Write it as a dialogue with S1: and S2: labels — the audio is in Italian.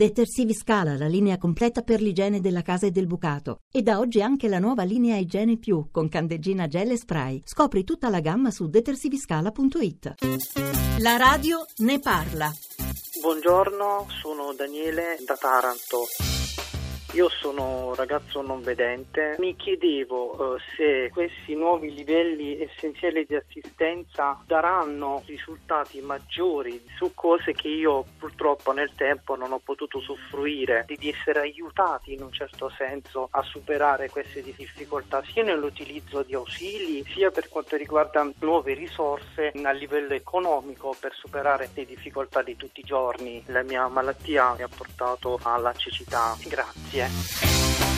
S1: Detersivi Scala, la linea completa per l'igiene della casa e del bucato. E da oggi anche la nuova linea Igiene Più con candeggina gel e spray. Scopri tutta la gamma su detersiviscala.it. La radio ne parla.
S2: Buongiorno, sono Daniele da Taranto. Io sono un ragazzo non vedente, mi chiedevo eh, se questi nuovi livelli essenziali di assistenza daranno risultati maggiori su cose che io purtroppo nel tempo non ho potuto usufruire, di essere aiutati in un certo senso a superare queste difficoltà sia nell'utilizzo di ausili sia per quanto riguarda nuove risorse a livello economico per superare le difficoltà di tutti i giorni. La mia malattia mi ha portato alla cecità. Grazie. É.